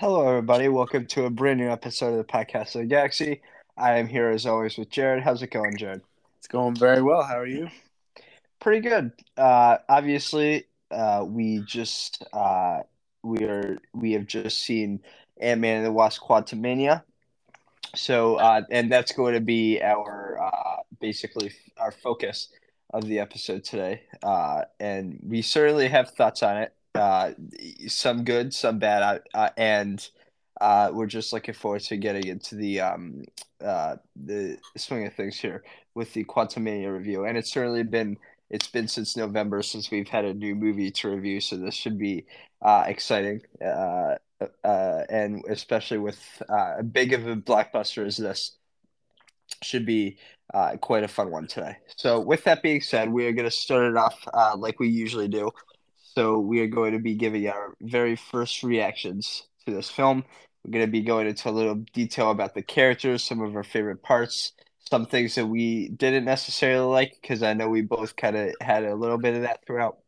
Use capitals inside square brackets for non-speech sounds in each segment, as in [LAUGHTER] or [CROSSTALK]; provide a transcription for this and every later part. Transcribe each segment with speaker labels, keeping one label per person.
Speaker 1: Hello, everybody. Welcome to a brand new episode of the Podcast of the Galaxy. I am here as always with Jared. How's it going, Jared?
Speaker 2: It's going very well. How are you?
Speaker 1: Pretty good. Uh, obviously, uh, we just uh, we are we have just seen Ant Man and the Wasp: Quantumania. So, uh, and that's going to be our uh, basically our focus of the episode today. Uh, and we certainly have thoughts on it. Uh, some good, some bad, uh, and uh, we're just looking forward to getting into the um, uh, the swing of things here with the Quantumania review. And it's certainly been it's been since November since we've had a new movie to review, so this should be uh, exciting. Uh, uh, and especially with uh, big of a blockbuster as this, should be uh, quite a fun one today. So, with that being said, we are going to start it off uh, like we usually do. So, we are going to be giving our very first reactions to this film. We're going to be going into a little detail about the characters, some of our favorite parts, some things that we didn't necessarily like, because I know we both kind of had a little bit of that throughout,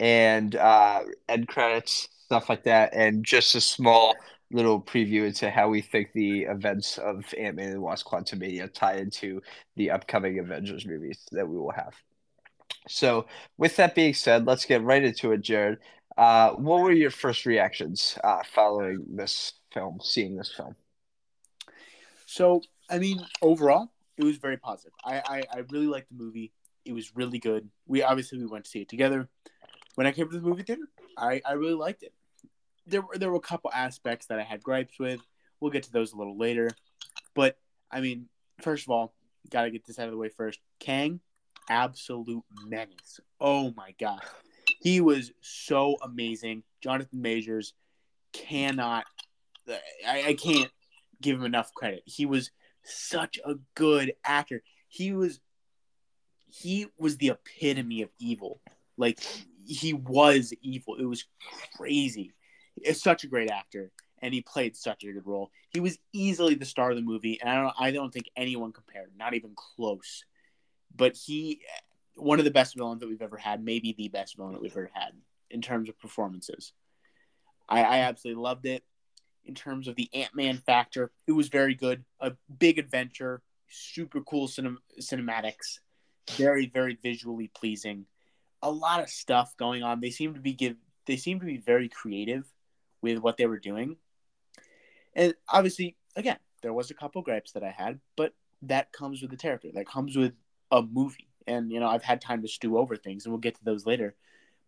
Speaker 1: and uh, end credits, stuff like that, and just a small little preview into how we think the events of Ant Man and the Wasp Quantumania tie into the upcoming Avengers movies that we will have. So, with that being said, let's get right into it, Jared. Uh, what were your first reactions uh, following this film, seeing this film?
Speaker 2: So, I mean, overall, it was very positive. I, I, I really liked the movie. It was really good. We obviously we went to see it together. When I came to the movie theater, I, I really liked it. There were there were a couple aspects that I had gripes with. We'll get to those a little later. But I mean, first of all, gotta get this out of the way first. Kang, absolute menace. Oh my god. He was so amazing. Jonathan Majors cannot I, I can't give him enough credit. He was such a good actor. He was he was the epitome of evil. Like he was evil. It was crazy. It's such a great actor, and he played such a good role. He was easily the star of the movie, and I don't I don't think anyone compared, not even close. But he one of the best villains that we've ever had, maybe the best villain that we've ever had in terms of performances. I, I absolutely loved it. In terms of the Ant Man factor, it was very good. A big adventure, super cool cinem- cinematics, very very visually pleasing. A lot of stuff going on. They seem to be give. They seem to be very creative with what they were doing. And obviously, again, there was a couple gripes that I had, but that comes with the territory. That comes with a movie and you know I've had time to stew over things, and we'll get to those later.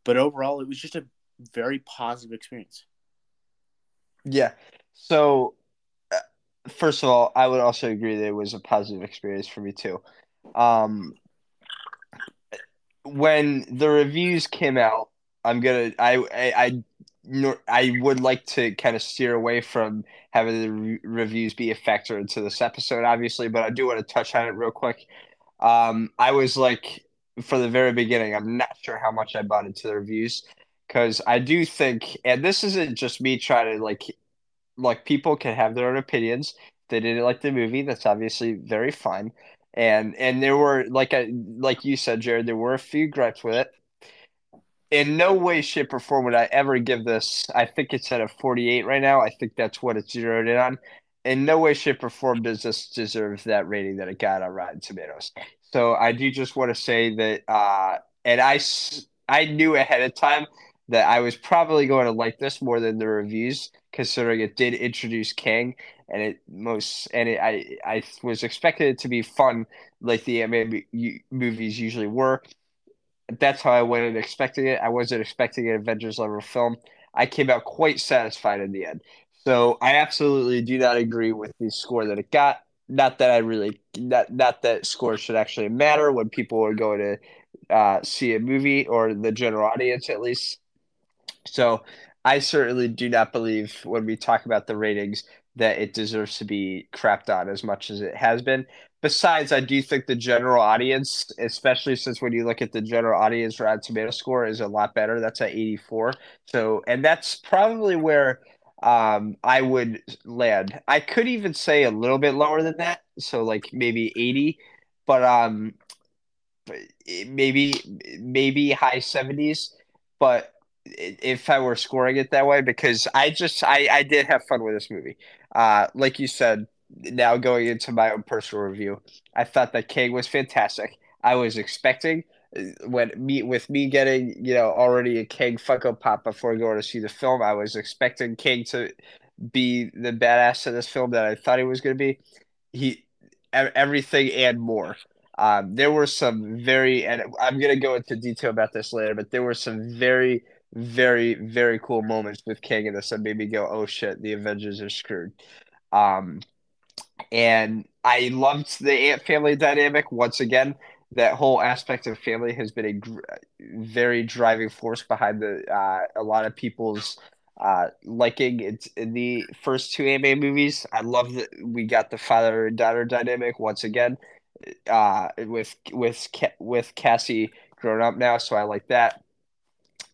Speaker 2: But overall, it was just a very positive experience.
Speaker 1: Yeah. So, uh, first of all, I would also agree that it was a positive experience for me too. Um, when the reviews came out, I'm gonna I I. I I would like to kind of steer away from having the re- reviews be a factor into this episode, obviously, but I do want to touch on it real quick. Um, I was like, for the very beginning, I'm not sure how much I bought into the reviews because I do think, and this isn't just me trying to like, like people can have their own opinions. They didn't like the movie. That's obviously very fine. And and there were like I like you said, Jared, there were a few gripes with it. In no way, shape, or form would I ever give this. I think it's at a 48 right now. I think that's what it's zeroed in on in no way, shape, or form does this deserve that rating that it got on Rotten Tomatoes. So I do just want to say that, uh, and I, I knew ahead of time that I was probably going to like this more than the reviews, considering it did introduce Kang, and it most and it, I I was expecting it to be fun like the Ant Man movies usually were. That's how I went and expecting it. I wasn't expecting an Avengers level film. I came out quite satisfied in the end. So I absolutely do not agree with the score that it got. Not that I really not not that score should actually matter when people are going to uh, see a movie or the general audience at least. So I certainly do not believe when we talk about the ratings that it deserves to be crapped on as much as it has been. Besides, I do think the general audience, especially since when you look at the general audience Rotten Tomato score, is a lot better. That's at 84. So, and that's probably where um, I would land. I could even say a little bit lower than that, so like maybe 80, but um, maybe maybe high 70s. But if I were scoring it that way because I just I I did have fun with this movie. Uh, like you said, now going into my own personal review, I thought that Kang was fantastic. I was expecting when me with me getting you know already a Kang Funko Pop before going to see the film. I was expecting Kang to be the badass in this film that I thought he was going to be. He everything and more. Um, there were some very, and I'm going to go into detail about this later, but there were some very, very, very cool moments with Kang in this that made me go, oh shit, the Avengers are screwed. Um, and I loved the Ant family dynamic once again. That whole aspect of family has been a gr- very driving force behind the uh, a lot of people's uh, liking it in the first two Ant movies. I love that we got the father and daughter dynamic once again uh, with with with Cassie grown up now, so I like that.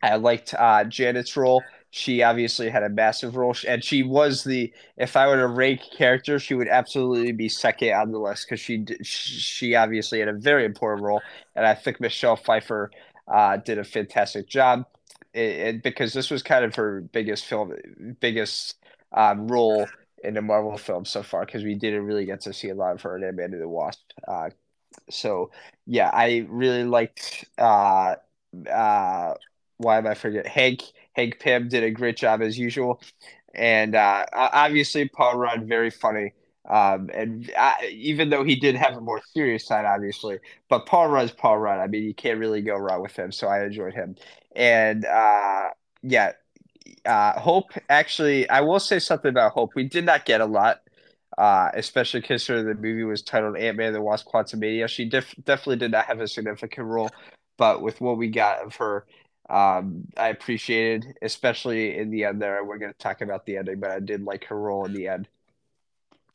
Speaker 1: I liked uh, Janet's role. She obviously had a massive role, and she was the. If I were to rank character she would absolutely be second on the list because she she obviously had a very important role, and I think Michelle Pfeiffer uh, did a fantastic job. It, it, because this was kind of her biggest film, biggest um, role in the Marvel film so far because we didn't really get to see a lot of her in and the Wasp. Uh, so yeah, I really liked. Uh, uh, why am I forget? Hank Hank Pym did a great job as usual, and uh, obviously Paul Rudd very funny. Um, and I, uh, even though he did have a more serious side, obviously, but Paul Rudd's Paul Rudd. I mean, you can't really go wrong with him. So I enjoyed him, and uh, yeah, uh, Hope actually, I will say something about Hope. We did not get a lot, uh, especially considering the movie was titled Ant Man the Wasp Quantumania. She def- definitely did not have a significant role, but with what we got of her, um, I appreciated, especially in the end there. We're going to talk about the ending, but I did like her role in the end,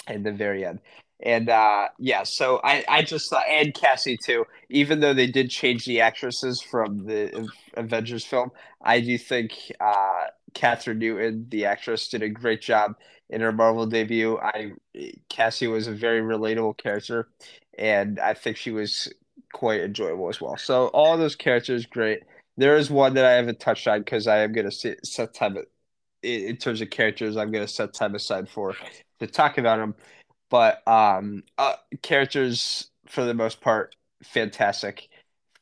Speaker 1: in the very end. And uh, yeah, so I, I just thought, and Cassie too, even though they did change the actresses from the Avengers film, I do think uh, Kathryn Newton, the actress, did a great job in her Marvel debut. I Cassie was a very relatable character, and I think she was quite enjoyable as well. So all those characters great. There is one that I haven't touched on because I am gonna set, set time in terms of characters. I'm gonna set time aside for to talk about them, but um, uh, characters for the most part fantastic,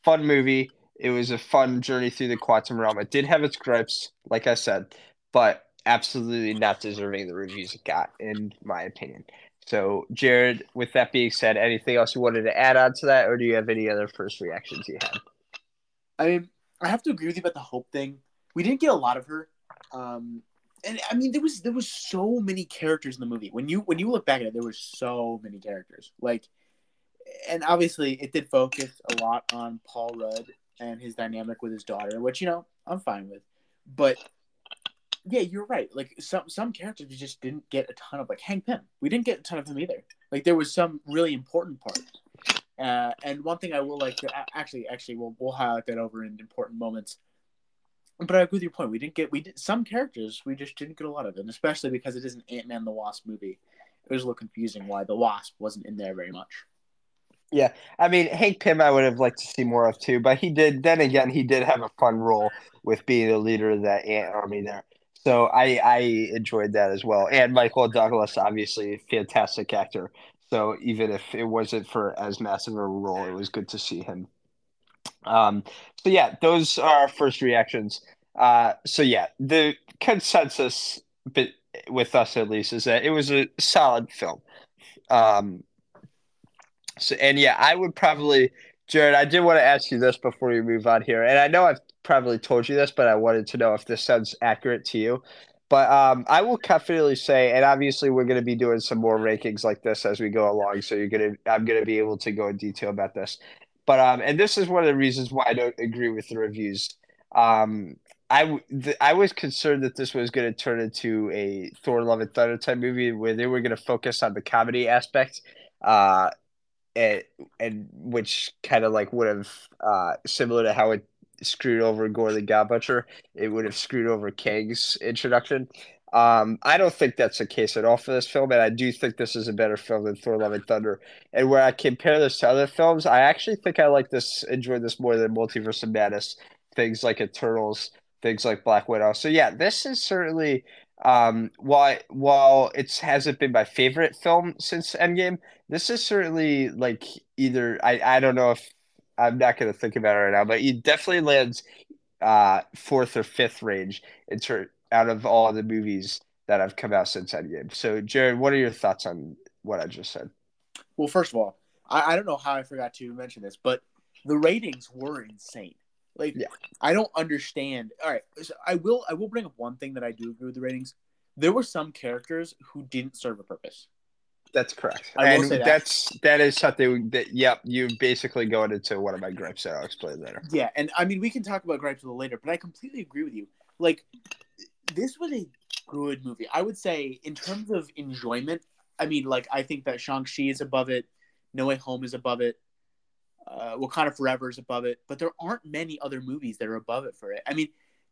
Speaker 1: fun movie. It was a fun journey through the quantum realm. It did have its gripes, like I said, but absolutely not deserving the reviews it got, in my opinion. So, Jared, with that being said, anything else you wanted to add on to that, or do you have any other first reactions you had?
Speaker 2: I mean, I have to agree with you about the Hope thing. We didn't get a lot of her, um, and I mean, there was there was so many characters in the movie. When you when you look back at it, there were so many characters. Like, and obviously, it did focus a lot on Paul Rudd and his dynamic with his daughter, which you know I'm fine with. But yeah, you're right. Like some some characters we just didn't get a ton of. Like Hank Pym, we didn't get a ton of him either. Like there was some really important parts. Uh, and one thing I will like to actually actually we'll we'll highlight that over in important moments. But I agree with your point. We didn't get we did some characters we just didn't get a lot of, and especially because it is an Ant Man the Wasp movie. It was a little confusing why the Wasp wasn't in there very much.
Speaker 1: Yeah, I mean Hank Pym, I would have liked to see more of too, but he did. Then again, he did have a fun role with being the leader of that ant army there. So I I enjoyed that as well. And Michael Douglas, obviously, fantastic actor. So even if it wasn't for as massive a role, it was good to see him. Um. So yeah, those are our first reactions. Uh. So yeah, the consensus, with us at least, is that it was a solid film. Um so and yeah, I would probably Jared, I did want to ask you this before we move on here. And I know I've probably told you this, but I wanted to know if this sounds accurate to you. But um, I will confidently say, and obviously we're going to be doing some more rankings like this as we go along. So you're to, I'm going to be able to go in detail about this. But um, and this is one of the reasons why I don't agree with the reviews. Um, I th- I was concerned that this was going to turn into a Thor: Love and Thunder type movie where they were going to focus on the comedy aspect. Uh, and and which kind of like would have uh, similar to how it screwed over Gorr the it would have screwed over Kang's introduction. Um, I don't think that's the case at all for this film, and I do think this is a better film than Thor: Love and Thunder. And where I compare this to other films, I actually think I like this, enjoy this more than Multiverse of Madness, things like Eternals, things like Black Widow. So yeah, this is certainly um, while while it hasn't been my favorite film since Endgame, this is certainly like either I I don't know if I'm not going to think about it right now, but it definitely lands uh, fourth or fifth range in ter- out of all the movies that have come out since Endgame. So Jared, what are your thoughts on what I just said?
Speaker 2: Well, first of all, I, I don't know how I forgot to mention this, but the ratings were insane. Like yeah. I don't understand. All right, so I will I will bring up one thing that I do agree with the ratings. There were some characters who didn't serve a purpose.
Speaker 1: That's correct. I and that. that's that is something that yep, you basically going into one of my gripes that I'll explain later.
Speaker 2: Yeah, and I mean we can talk about gripes a little later, but I completely agree with you. Like this was a good movie. I would say in terms of enjoyment, I mean like I think that Shang-Chi is above it, No Way Home is above it uh, Wakanda Forever is above it, but there aren't many other movies that are above it for it. I mean,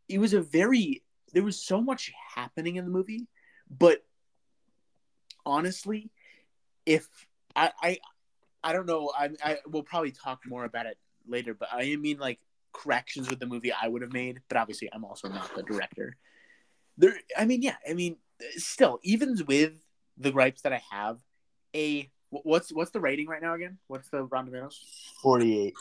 Speaker 2: it was a very there was so much happening in the movie, but honestly, if I I, I don't know, I I will probably talk more about it later, but I mean like corrections with the movie I would have made, but obviously I'm also not the director. There, I mean, yeah, I mean, still, even with the gripes that I have, a What's what's the rating right now again? What's the Rotten Tomatoes?
Speaker 1: Forty eight.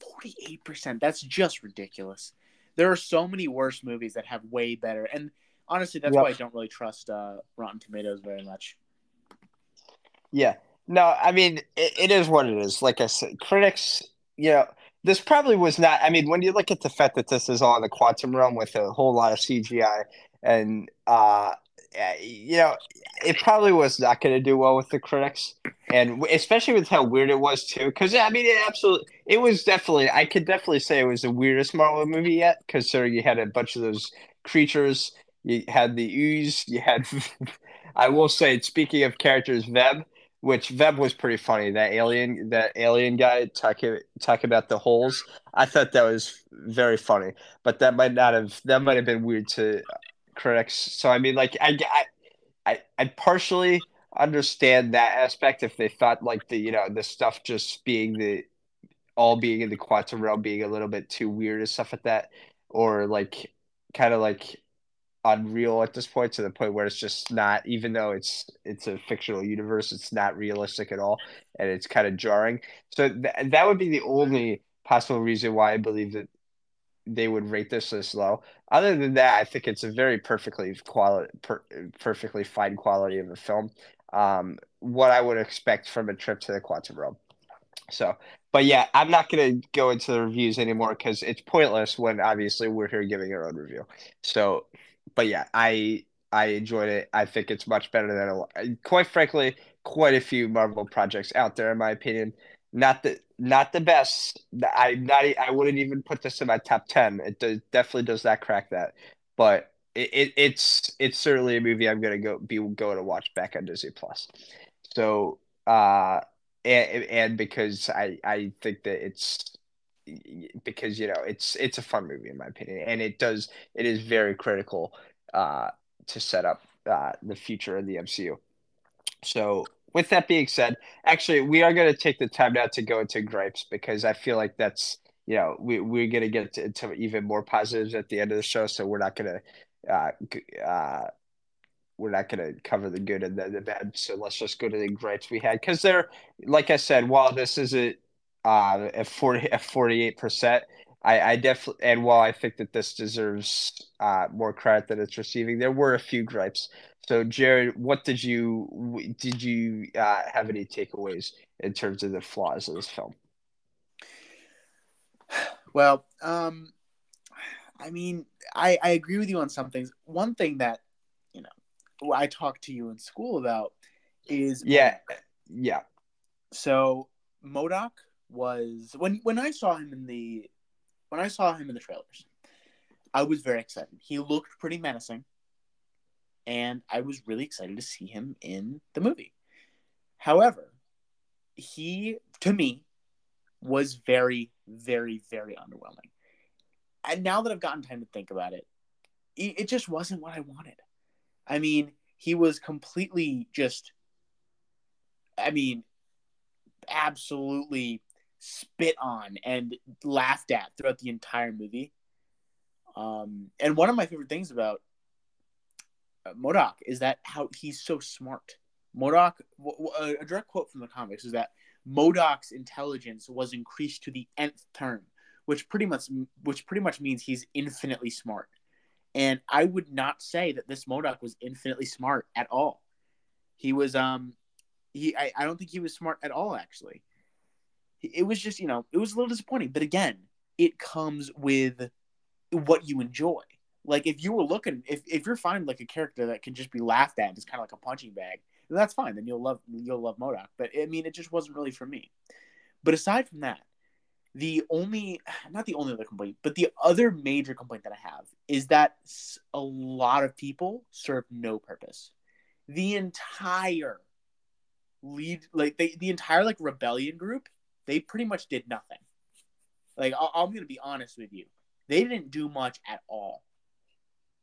Speaker 2: Forty eight percent. That's just ridiculous. There are so many worse movies that have way better, and honestly, that's yep. why I don't really trust uh, Rotten Tomatoes very much.
Speaker 1: Yeah. No, I mean it, it is what it is. Like I said, critics, you know, this probably was not. I mean, when you look at the fact that this is all in the quantum realm with a whole lot of CGI and uh, you know, it probably was not going to do well with the critics, and especially with how weird it was too. Because I mean, it absolutely, it was definitely. I could definitely say it was the weirdest Marvel movie yet. Because you had a bunch of those creatures. You had the ooze. You had. [LAUGHS] I will say, speaking of characters, Veb, which Veb was pretty funny. That alien, that alien guy talking talking about the holes. I thought that was very funny, but that might not have that might have been weird to critics. So I mean, like I, I, I partially understand that aspect if they thought like the you know the stuff just being the all being in the quantum realm being a little bit too weird and stuff like that, or like kind of like unreal at this point to the point where it's just not even though it's it's a fictional universe it's not realistic at all and it's kind of jarring so th- that would be the only possible reason why i believe that they would rate this this low. Other than that, I think it's a very perfectly quality, per, perfectly fine quality of a film. Um, what I would expect from a trip to the quantum realm. So, but yeah, I'm not gonna go into the reviews anymore because it's pointless when obviously we're here giving our own review. So, but yeah, I I enjoyed it. I think it's much better than a, quite frankly quite a few Marvel projects out there in my opinion. Not the not the best. I not I wouldn't even put this in my top ten. It does, definitely does not crack that, but it, it, it's it's certainly a movie I'm gonna go be going to watch back on Disney Plus. So uh, and, and because I I think that it's because you know it's it's a fun movie in my opinion, and it does it is very critical uh to set up uh the future of the MCU. So with that being said, actually, we are going to take the time now to go into gripes because I feel like that's you know we we're going to get into even more positives at the end of the show, so we're not going to uh, uh, we're not going to cover the good and the, the bad. So let's just go to the gripes we had because they're like I said, while this is a uh, a forty a forty eight percent. I, I definitely and while I think that this deserves uh, more credit than it's receiving, there were a few gripes. So, Jared, what did you did you uh, have any takeaways in terms of the flaws of this film? [SIGHS]
Speaker 2: Well, um, I mean, I, I agree with you on some things. One thing that you know I talked to you in school about is
Speaker 1: yeah, yeah.
Speaker 2: So MODOK was when when I saw him in the when I saw him in the trailers, I was very excited. He looked pretty menacing and I was really excited to see him in the movie. However, he to me was very, very, very underwhelming. And now that I've gotten time to think about it, it just wasn't what I wanted. I mean, he was completely just, I mean, absolutely spit on and laughed at throughout the entire movie. Um, and one of my favorite things about uh, MODOK is that how he's so smart. W- a direct quote from the comics is that MODOK's intelligence was increased to the nth term, which pretty much which pretty much means he's infinitely smart. And I would not say that this MODOK was infinitely smart at all. He was um he I, I don't think he was smart at all actually. It was just, you know, it was a little disappointing. But again, it comes with what you enjoy. Like if you were looking if, if you're finding like a character that can just be laughed at, it's kind of like a punching bag, that's fine. Then you'll love you'll love MODOK. But I mean it just wasn't really for me. But aside from that, the only not the only other complaint but the other major complaint that i have is that a lot of people serve no purpose the entire lead like they, the entire like rebellion group they pretty much did nothing like I, i'm gonna be honest with you they didn't do much at all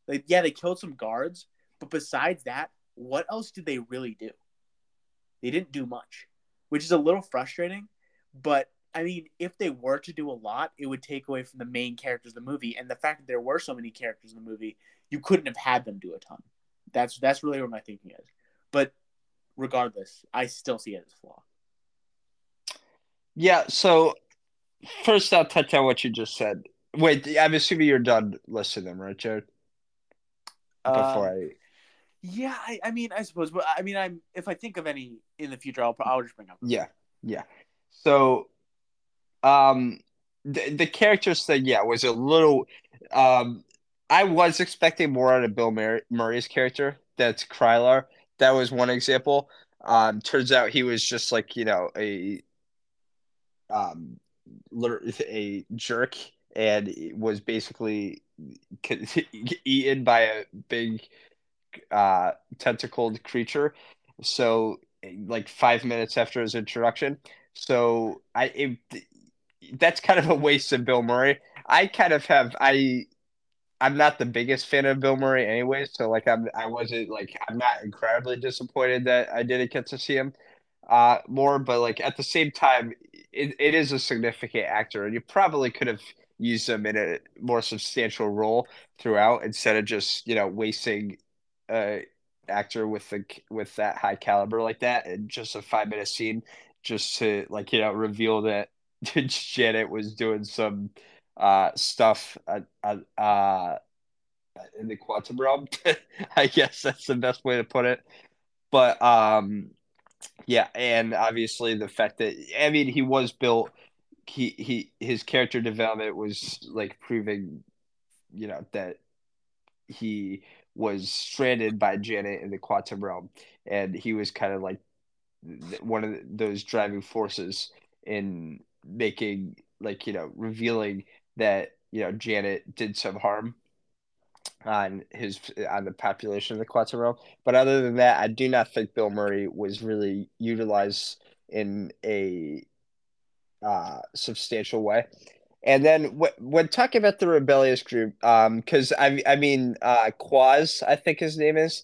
Speaker 2: like yeah they killed some guards but besides that what else did they really do they didn't do much which is a little frustrating but I mean, if they were to do a lot, it would take away from the main characters of the movie. And the fact that there were so many characters in the movie, you couldn't have had them do a ton. That's that's really where my thinking is. But regardless, I still see it as a flaw.
Speaker 1: Yeah. So first, I'll touch on what you just said. Wait, I'm assuming you're done listing them, right, Jared?
Speaker 2: Before uh, I. Yeah, I, I mean, I suppose, but I mean, I'm if I think of any in the future, I'll I'll just bring up.
Speaker 1: Yeah, yeah. So um, the, the characters thing, yeah, was a little. Um, I was expecting more out of Bill Murray, Murray's character. That's Krylar. That was one example. Um, turns out he was just like you know a um, a jerk and was basically [LAUGHS] eaten by a big uh, tentacled creature. So, like five minutes after his introduction, so I it, that's kind of a waste of Bill Murray. I kind of have I I'm not the biggest fan of Bill Murray anyway, so like I'm I wasn't like I'm not incredibly disappointed that I didn't get to see him uh more, but like at the same time it, it is a significant actor and you probably could have used him in a more substantial role throughout instead of just, you know, wasting a actor with the with that high caliber like that in just a five minute scene just to like, you know, reveal that [LAUGHS] Janet was doing some uh, stuff uh, uh, in the quantum realm. [LAUGHS] I guess that's the best way to put it. But um, yeah, and obviously the fact that I mean he was built. He he his character development was like proving, you know, that he was stranded by Janet in the quantum realm, and he was kind of like one of those driving forces in making like you know revealing that you know Janet did some harm on his on the population of the realm. But other than that, I do not think Bill Murray was really utilized in a uh, substantial way. And then when talking about the rebellious group, because um, I I mean uh, Quaz, I think his name is,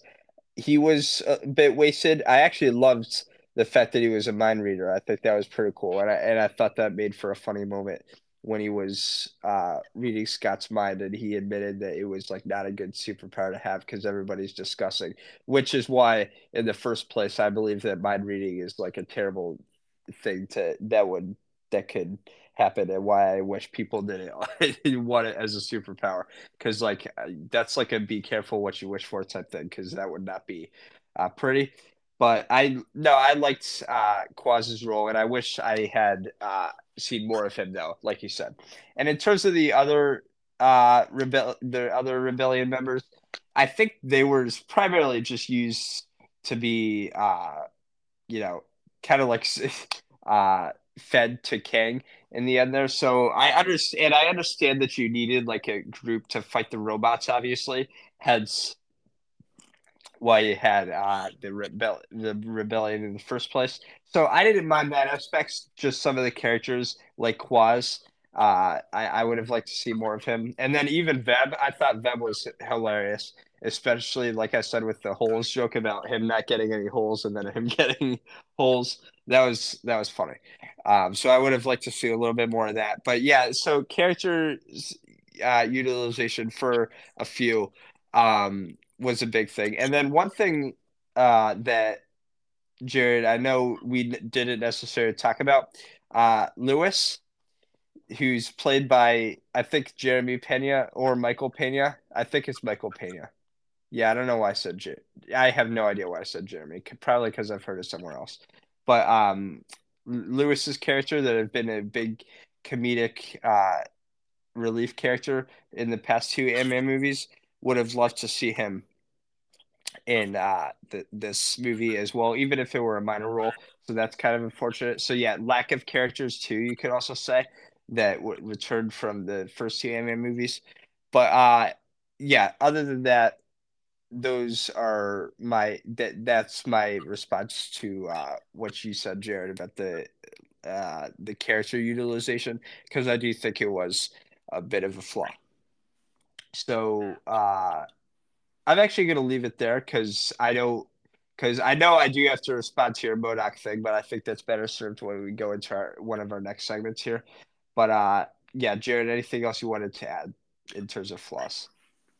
Speaker 1: he was a bit wasted. I actually loved the fact that he was a mind reader. I think that was pretty cool, and I and I thought that made for a funny moment when he was uh, reading Scott's mind, and he admitted that it was like not a good superpower to have because everybody's discussing, which is why in the first place I believe that mind reading is like a terrible thing to that would that could happen and why I wish people didn't [LAUGHS] want it as a superpower because like that's like a be careful what you wish for type thing because that would not be uh, pretty. But I no, I liked uh, Quaz's role, and I wish I had uh, seen more of him though, like you said. And in terms of the other uh, rebel, the other rebellion members, I think they were primarily just used to be, uh, you know, kind of like [LAUGHS] uh, fed to Kang in the end there. So I understand. I understand that you needed like a group to fight the robots. Obviously, hence why you had uh, the rebel the rebellion in the first place. So I didn't mind that aspect. Just some of the characters like Quaz. Uh, I, I would have liked to see more of him. And then even Veb, I thought Veb was hilarious, especially like I said with the holes joke about him not getting any holes and then him [LAUGHS] getting holes. That was that was funny. Um, so I would have liked to see a little bit more of that. But yeah, so characters uh, utilization for a few um, was a big thing. And then one thing uh, that Jared, I know we didn't necessarily talk about uh, Lewis, who's played by I think Jeremy Pena or Michael Pena. I think it's Michael Pena. Yeah, I don't know why I said Jer- I have no idea why I said Jeremy. Probably because I've heard it somewhere else. But um, Lewis's character that have been a big comedic uh, relief character in the past two Ant movies would have loved to see him in uh, this movie as well, even if it were a minor role. So that's kind of unfortunate. So yeah, lack of characters too. You could also say that w- returned from the first two Ant Man movies, but uh, yeah. Other than that, those are my that that's my response to uh, what you said, Jared, about the uh, the character utilization because I do think it was a bit of a flaw. So uh, I'm actually going to leave it there because I don't because I know I do have to respond to your MODOK thing, but I think that's better served when we go into our, one of our next segments here. But uh, yeah, Jared, anything else you wanted to add in terms of floss?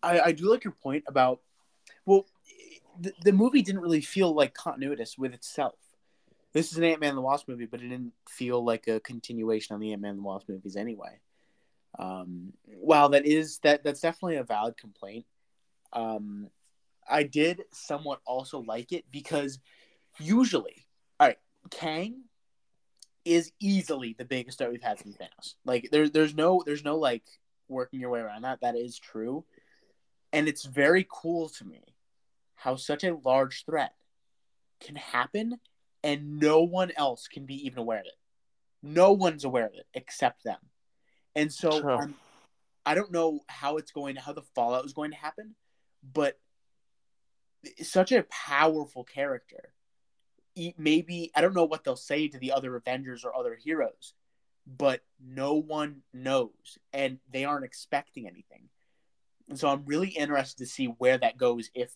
Speaker 2: I, I do like your point about well, the, the movie didn't really feel like continuous with itself. This is an Ant Man and the Wasp movie, but it didn't feel like a continuation on the Ant Man and the Wasp movies anyway. Um, that is that that's definitely a valid complaint. Um, I did somewhat also like it because usually, all right, Kang is easily the biggest threat we've had from Thanos. Like there's there's no there's no like working your way around that. That is true, and it's very cool to me how such a large threat can happen and no one else can be even aware of it. No one's aware of it except them. And so I don't know how it's going, how the fallout is going to happen, but such a powerful character. Maybe I don't know what they'll say to the other Avengers or other heroes, but no one knows, and they aren't expecting anything. And so I'm really interested to see where that goes. If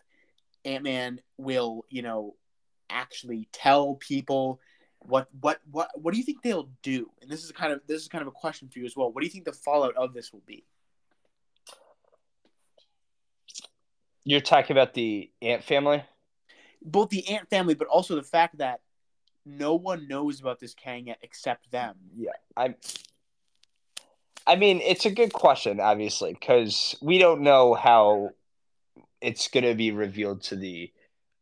Speaker 2: Ant Man will, you know, actually tell people what what what what do you think they'll do? And this is kind of this is kind of a question for you as well. What do you think the fallout of this will be?
Speaker 1: You're talking about the ant family?
Speaker 2: Both the ant family, but also the fact that no one knows about this Kang yet except them.
Speaker 1: Yeah. I'm I mean, it's a good question, obviously, because we don't know how it's going to be revealed to the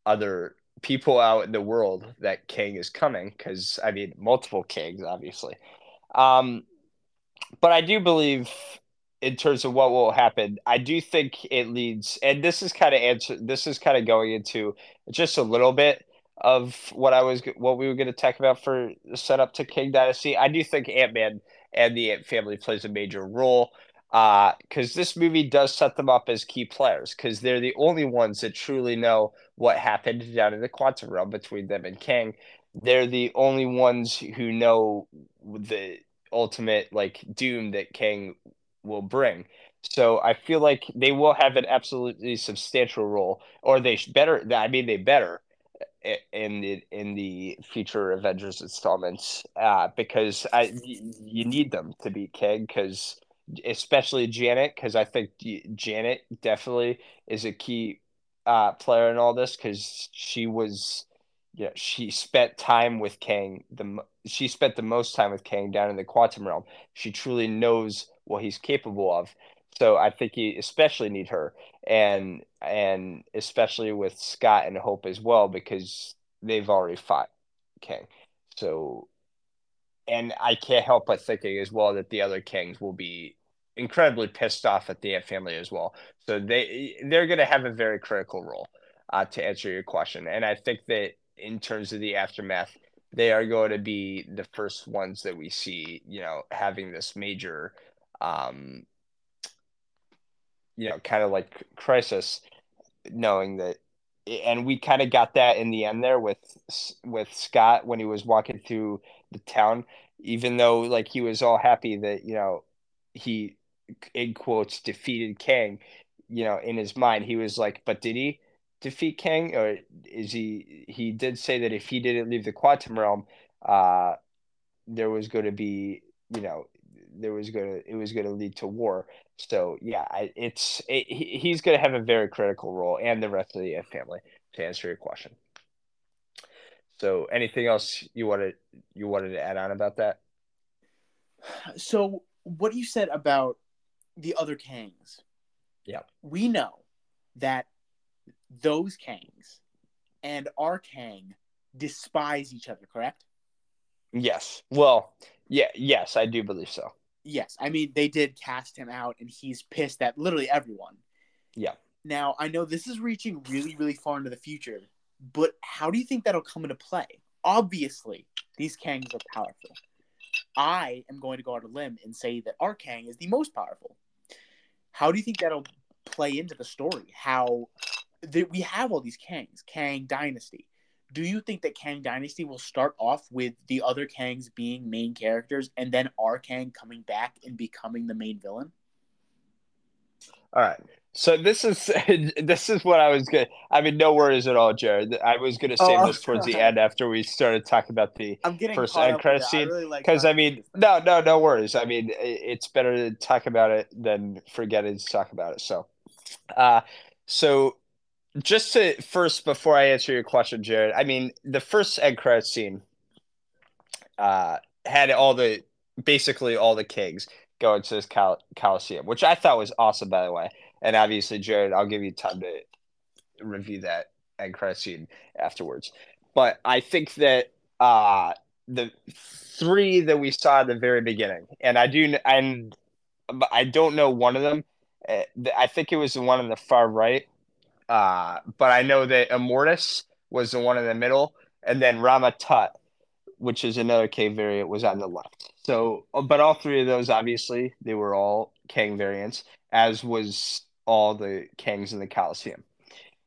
Speaker 1: other people out in the world that Kang is coming because I mean multiple Kangs obviously. Um, but I do believe in terms of what will happen, I do think it leads, and this is kind of answer. This is kind of going into just a little bit of what I was, what we were going to talk about for the setup to Kang Dynasty. I do think Ant Man and the Ant family plays a major role because uh, this movie does set them up as key players because they're the only ones that truly know what happened down in the quantum realm between them and Kang. They're the only ones who know the ultimate like doom that Kang will bring. So I feel like they will have an absolutely substantial role, or they better. I mean, they better in the in the future Avengers installments uh, because I you need them to be Kang because especially Janet, because I think Janet definitely is a key uh, player in all this because she was, yeah, she spent time with Kang. The she spent the most time with Kang down in the quantum realm. She truly knows what he's capable of. So I think you especially need her, and and especially with Scott and Hope as well because they've already fought Kang. So and I can't help but thinking as well that the other Kangs will be incredibly pissed off at the Ant family as well. So they they're going to have a very critical role uh, to answer your question, and I think that in terms of the aftermath, they are going to be the first ones that we see, you know, having this major, um, you know, kind of like crisis, knowing that and we kind of got that in the end there with with Scott when he was walking through the town even though like he was all happy that you know he in quotes defeated Kang you know in his mind. He was like but did he defeat Kang? Or is he he did say that if he didn't leave the quantum realm uh there was going to be you know there was gonna it was gonna lead to war. So yeah, I, it's it, he's gonna have a very critical role, and the rest of the uh, family. To answer your question. So, anything else you wanted you wanted to add on about that?
Speaker 2: So, what you said about the other Kangs?
Speaker 1: Yeah,
Speaker 2: we know that those Kangs and our Kang despise each other. Correct?
Speaker 1: Yes. Well, yeah. Yes, I do believe so.
Speaker 2: Yes, I mean they did cast him out, and he's pissed at literally everyone.
Speaker 1: Yeah.
Speaker 2: Now I know this is reaching really, really far into the future, but how do you think that'll come into play? Obviously, these Kangs are powerful. I am going to go out on a limb and say that our Kang is the most powerful. How do you think that'll play into the story? How that we have all these Kangs, Kang Dynasty. Do you think that Kang Dynasty will start off with the other Kangs being main characters and then our Kang coming back and becoming the main villain?
Speaker 1: All right. So this is [LAUGHS] this is what I was gonna. I mean, no worries at all, Jared. I was gonna say oh, this [LAUGHS] towards the end after we started talking about the first end credit scene. Because I, really I, mean, no, no, no worries. I mean, it's better to talk about it than forgetting to talk about it. So, uh, so just to first before I answer your question, Jared. I mean, the first end credit scene, uh, had all the basically all the Kangs going to this Col- Coliseum, which I thought was awesome, by the way. And obviously, Jared, I'll give you time to review that end credit scene afterwards. But I think that uh, the three that we saw at the very beginning, and I do, and I don't know one of them. Uh, I think it was the one on the far right, uh, but I know that Immortus was the one in the middle, and then Rama Tut, which is another Kang variant, was on the left. So, but all three of those, obviously, they were all Kang variants, as was all the Kangs in the Coliseum.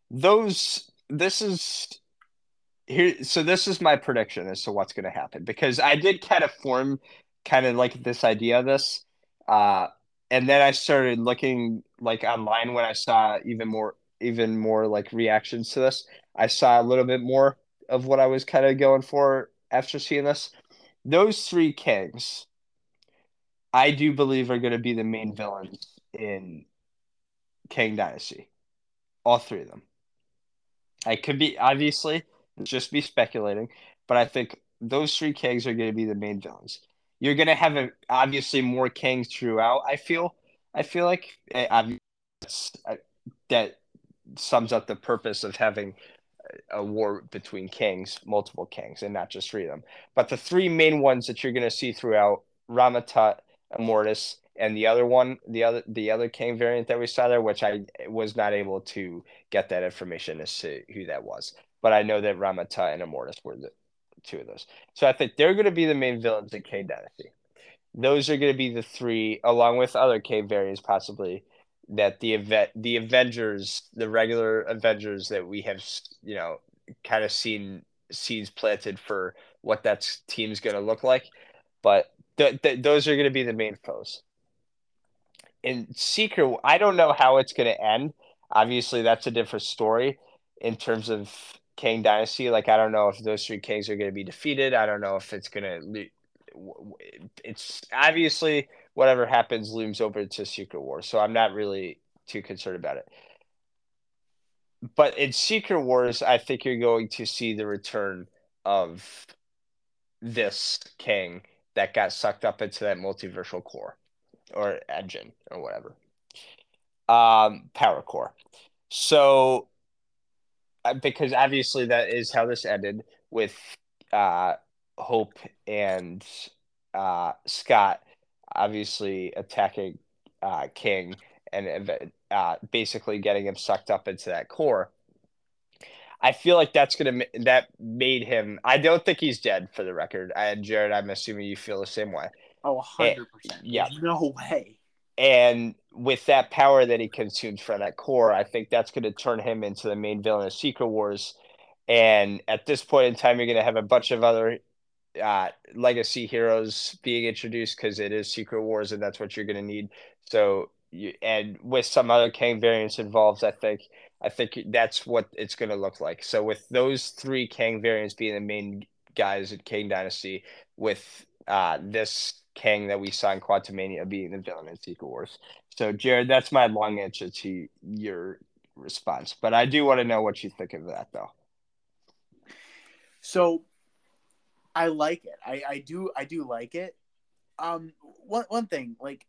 Speaker 1: Those, this is here. So this is my prediction as to what's going to happen because I did kind of form kind of like this idea of this, uh, and then I started looking like online when I saw even more, even more like reactions to this. I saw a little bit more of what I was kind of going for after seeing this. Those three Kangs, I do believe are going to be the main villains in Kang Dynasty. All three of them. I could be obviously just be speculating, but I think those three Kangs are going to be the main villains. You're going to have a, obviously more Kangs throughout. I feel. I feel like eh, I, uh, that sums up the purpose of having a war between Kangs, multiple Kangs, and not just three of them. But the three main ones that you're going to see throughout Rama Tut, Immortus, and the other one, the other the other Kang variant that we saw there, which I was not able to get that information as to who that was, but I know that Rama Tut and Immortus were the two of those. So I think they're going to be the main villains in Kang Dynasty. Those are going to be the three, along with other K variants possibly. That the event, the Avengers, the regular Avengers that we have, you know, kind of seen seeds planted for what that team's going to look like, but th- th- those are going to be the main foes in Secret, I don't know how it's going to end. Obviously, that's a different story in terms of Kang Dynasty. Like, I don't know if those three Kangs are going to be defeated. I don't know if it's going to. It's obviously whatever happens looms over to Secret War, so I'm not really too concerned about it. But in Secret Wars, I think you're going to see the return of this Kang that got sucked up into that multiversal core or engine or whatever. Um, power core. So, uh, because obviously that is how this ended with uh, Hope and uh, Scott obviously attacking uh, Kang and uh, basically getting him sucked up into that core. I feel like that's gonna that made him. I don't think he's dead for the record. And Jared, I'm assuming you feel the same way.
Speaker 2: Oh, 100%. yeah. no way.
Speaker 1: And with that power that he consumes from that core, I think that's going to turn him into the main villain of Secret Wars. And at this point in time, you're going to have a bunch of other uh, legacy heroes being introduced because it is Secret Wars, and that's what you're going to need. So, you, and with some other Kang variants involved, I think I think that's what it's going to look like. So, with those three Kang variants being the main guys at Kang Dynasty, with uh, this Kang that we saw in Quantumania being the villain in Secret Wars. So, Jared, that's my long answer to your response. But I do want to know what you think of that, though.
Speaker 2: So, I like it. I, I do I do like it. Um, one one thing like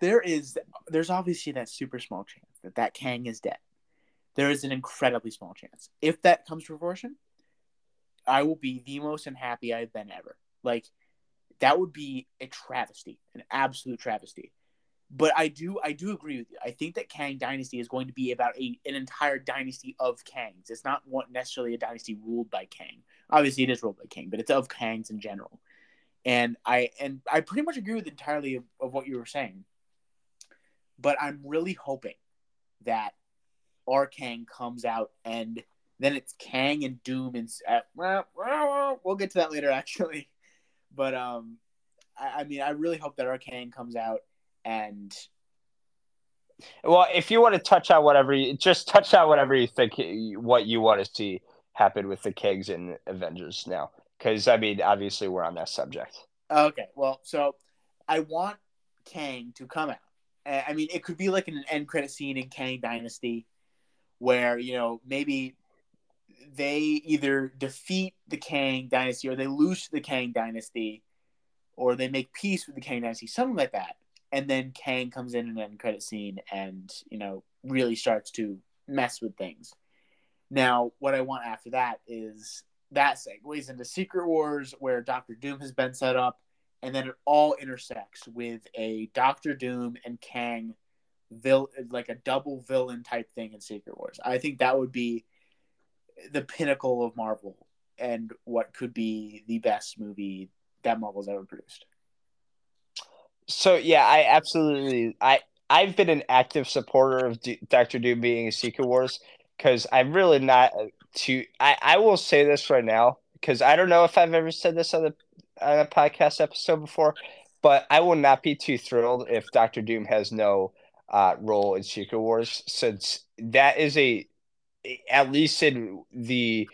Speaker 2: there is there's obviously that super small chance that that Kang is dead. There is an incredibly small chance. If that comes to fruition, I will be the most unhappy I've been ever. Like that would be a travesty, an absolute travesty. But I do I do agree with you. I think that Kang Dynasty is going to be about a an entire dynasty of Kangs. It's not necessarily a dynasty ruled by Kang. Obviously, it is ruled by Kang, but it's of Kangs in general. And I and I pretty much agree with entirely of, of what you were saying. But I'm really hoping that our Kang comes out and then it's Kang and Doom and uh, well, we'll get to that later [LAUGHS] actually. But um, I, I mean, I really hope that our Kang comes out and
Speaker 1: well, if you want to touch on whatever, you, just touch on whatever you think what you want to see happen with the Kangs and Avengers now, because I mean, obviously we're on that subject.
Speaker 2: Okay, well, so I want Kang to come out. I mean, it could be like an end credit scene in Kang Dynasty, where you know maybe they either defeat the Kang Dynasty or they lose the Kang Dynasty, or they make peace with the Kang Dynasty, something like that and then Kang comes in an end credit scene and you know really starts to mess with things. Now, what I want after that is that segues into Secret Wars, where Doctor Doom has been set up, and then it all intersects with a Doctor Doom and Kang, vil- like a double villain type thing in Secret Wars. I think that would be the pinnacle of Marvel and what could be the best movie that Marvel's ever produced.
Speaker 1: So yeah, I absolutely I I've been an active supporter of D- Doctor Doom being a Secret Wars because I'm really not too. I I will say this right now because I don't know if I've ever said this on the on a podcast episode before, but I will not be too thrilled if Doctor Doom has no uh, role in Secret Wars since that is a at least in the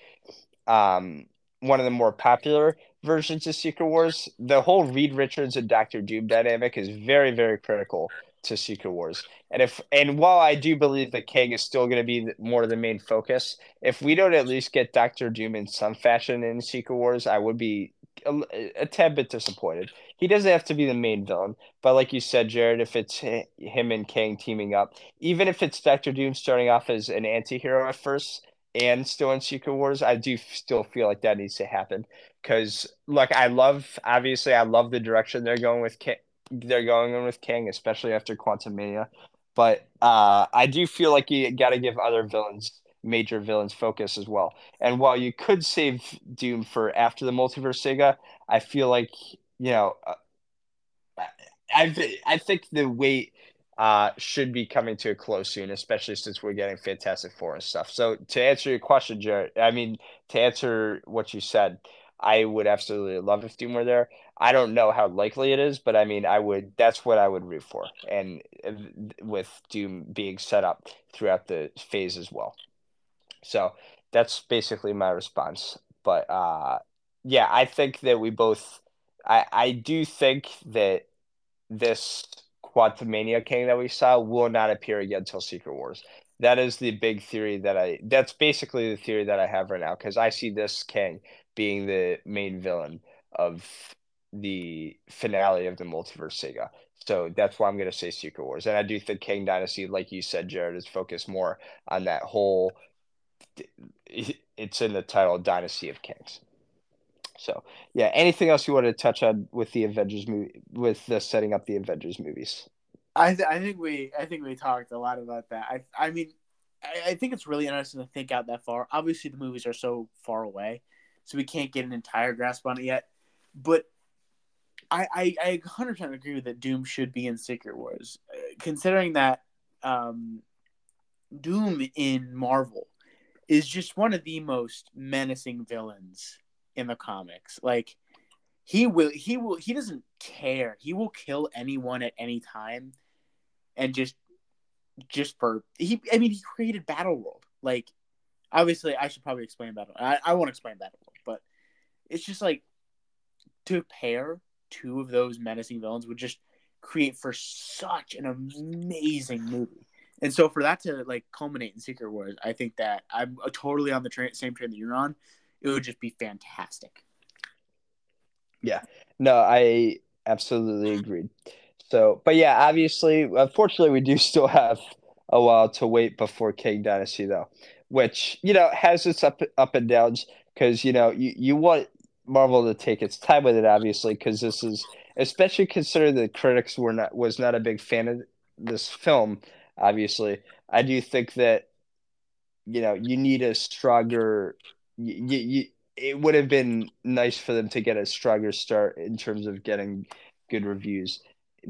Speaker 1: um one of the more popular versions of Secret Wars, the whole Reed Richards and Doctor Doom dynamic is very, very critical to Secret Wars. And if and while I do believe that Kang is still going to be more of the main focus, if we don't at least get Doctor Doom in some fashion in Secret Wars, I would be a, a tad bit disappointed. He doesn't have to be the main villain, but like you said, Jared, if it's him and Kang teaming up, even if it's Doctor Doom starting off as an anti-hero at first and still in Secret Wars, I do still feel like that needs to happen because look, I love obviously I love the direction they're going with Kang, they're going in with Kang, especially after Quantumania. But uh, I do feel like you got to give other villains major villains focus as well. And while you could save Doom for after the multiverse saga, I feel like you know, uh, I I think the wait uh, should be coming to a close soon, especially since we're getting Fantastic Four and stuff. So to answer your question, Jared, I mean to answer what you said, I would absolutely love if Doom were there. I don't know how likely it is, but I mean, I would. That's what I would root for, and with Doom being set up throughout the phase as well. So that's basically my response. But uh, yeah, I think that we both. I I do think that this Quantumania Kang that we saw will not appear again until Secret Wars. That is the big theory that I. That's basically the theory that I have right now because I see this Kang being the main villain of the finale of the multiverse saga. So that's why I'm going to say Secret Wars. And I do think Kang Dynasty, like you said, Jared, is focused more on that whole. It's in the title, Dynasty of Kangs. So yeah, anything else you want to touch on with the Avengers movie, with the setting up the Avengers movies?
Speaker 2: I th- I think we I think we talked a lot about that. I I mean, I, I think it's really interesting to think out that far. Obviously, the movies are so far away, so we can't get an entire grasp on it yet. But I I, I 100% agree that. Doom should be in Secret Wars, uh, considering that um, Doom in Marvel is just one of the most menacing villains in the comics. Like he will he will he doesn't care. He will kill anyone at any time and just just for he I mean he created Battle World. Like obviously I should probably explain Battle I, I won't explain Battle World, but it's just like to pair two of those menacing villains would just create for such an amazing movie. And so for that to like culminate in Secret Wars, I think that I'm totally on the tra- same train that you're on. It would just be fantastic.
Speaker 1: Yeah. No, I absolutely agreed. So, but yeah, obviously, unfortunately, we do [LAUGHS] still have a while to wait before Kang Dynasty, though, which you know has its up up and downs because you know you you want Marvel to take its time with it, obviously, because this is especially considering the critics were not was not a big fan of this film. Obviously, I do think that you know you need a stronger. It would have been nice for them to get a stronger start in terms of getting good reviews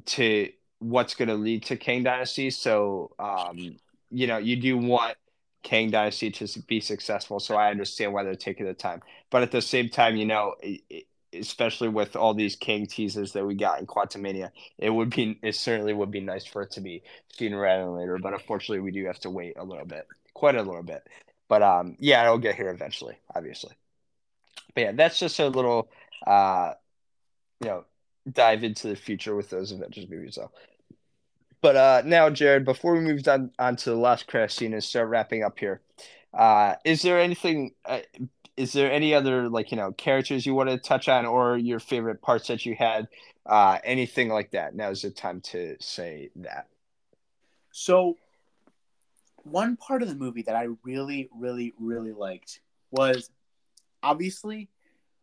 Speaker 1: to what's going to lead to Kang Dynasty. So, um, you know, you do want Kang Dynasty to be successful. So I understand why they're taking the time. But at the same time, you know, especially with all these Kang teases that we got in Quantumania, it would be, it certainly would be nice for it to be sooner rather than later. But unfortunately, we do have to wait a little bit, quite a little bit. But um, yeah, it'll get here eventually, obviously. But yeah, that's just a little, uh, you know, dive into the future with those Avengers movies, though. But uh, now, Jared, before we move on, on to the last crash scene and start wrapping up here, uh, is there anything? Uh, is there any other like you know characters you want to touch on, or your favorite parts that you had? Uh, anything like that? Now is the time to say that.
Speaker 2: So, one part of the movie that I really, really, really liked was obviously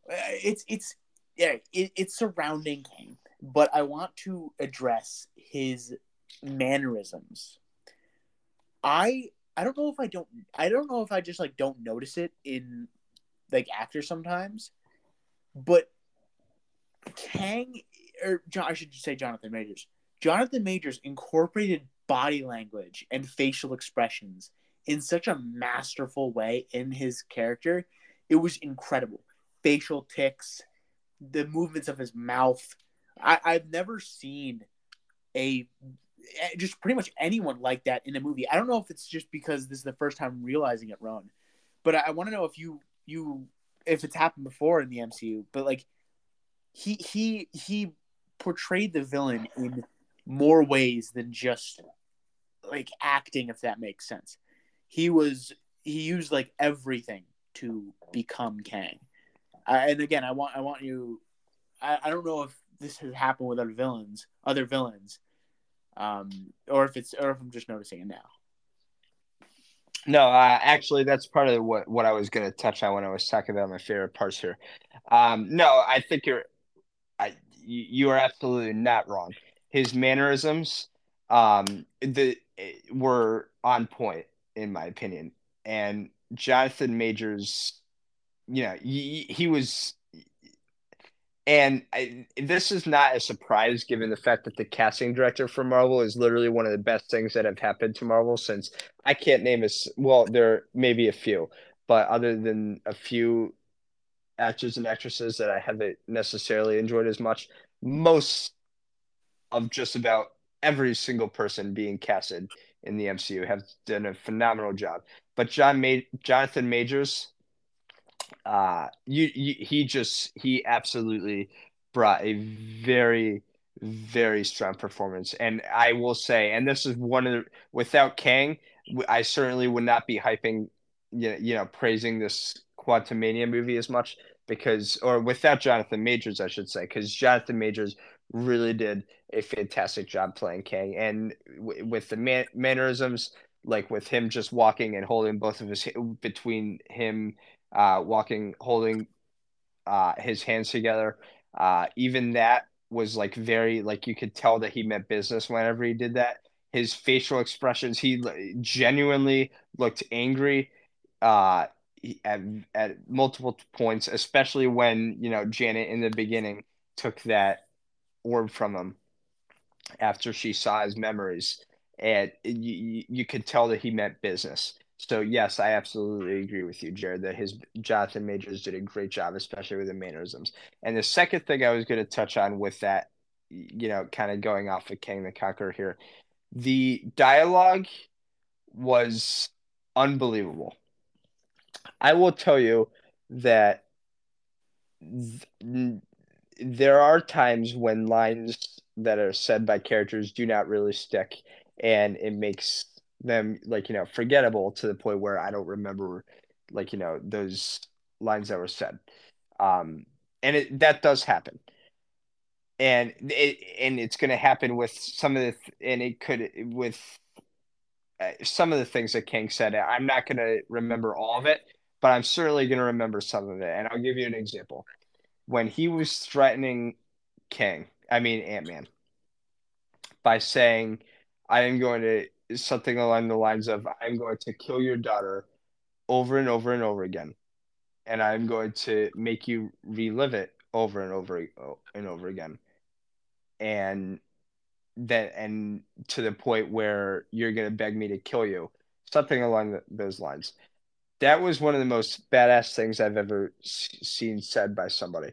Speaker 2: uh, it's it's yeah, it, it's surrounding Kang, but I want to address his mannerisms. I I don't know if I don't I don't know if I just like don't notice it in like actors sometimes, but Kang or John, I should say Jonathan Majors. Jonathan Majors incorporated body language and facial expressions in such a masterful way in his character. It was incredible. Facial ticks, the movements of his mouth. I, I've never seen a just pretty much anyone like that in a movie. I don't know if it's just because this is the first time realizing it, Ron, but I, I want to know if you you if it's happened before in the MCU. But like he he he portrayed the villain in more ways than just like acting, if that makes sense. He was he used like everything to become Kang. Uh, and again, I want I want you. I, I don't know if this has happened with other villains, other villains, um, or if it's or if I'm just noticing it now.
Speaker 1: No, uh, actually, that's part of what what I was going to touch on when I was talking about my favorite parts here. Um, no, I think you're, I you are absolutely not wrong. His mannerisms, um, the were on point in my opinion, and Jonathan Majors you know, he, he was and I, this is not a surprise given the fact that the casting director for Marvel is literally one of the best things that have happened to Marvel since I can't name a well there may be a few but other than a few actors and actresses that I haven't necessarily enjoyed as much most of just about every single person being casted in the MCU have done a phenomenal job. But John Ma- Jonathan Majors uh you, you he just he absolutely brought a very very strong performance. And i will say and this is one of the without kang i certainly would not be hyping you know, you know praising this quantumania movie as much because or without jonathan majors i should say because jonathan majors really did a fantastic job playing kang and w- with the man- mannerisms like with him just walking and holding both of his between him uh, walking, holding uh, his hands together. Uh, even that was like very like you could tell that he meant business whenever he did that. His facial expressions, he genuinely looked angry uh, at at multiple points, especially when you know Janet in the beginning took that orb from him after she saw his memories, and you you could tell that he meant business. So yes, I absolutely agree with you, Jared, that his Jonathan Majors did a great job, especially with the mannerisms. And the second thing I was going to touch on with that, you know, kind of going off of Kang the Conqueror here, the dialogue was unbelievable. I will tell you that there are times when lines that are said by characters do not really stick, and it makes them like you know forgettable to the point where I don't remember like you know those lines that were said. Um, and it, that does happen and it and it's going to happen with some of the and it could with uh, some of the things that kang said. I'm not going to remember all of it, but I'm certainly going to remember some of it. And I'll give you an example. When he was threatening Kang, I mean Ant Man, by saying, "I am going to." Something along the lines of, I'm going to kill your daughter over and over and over again. And I'm going to make you relive it over and over and over again and that and to the point where you're going to beg me to kill you something along the, those lines that was one of the most badass things i've ever seen said by somebody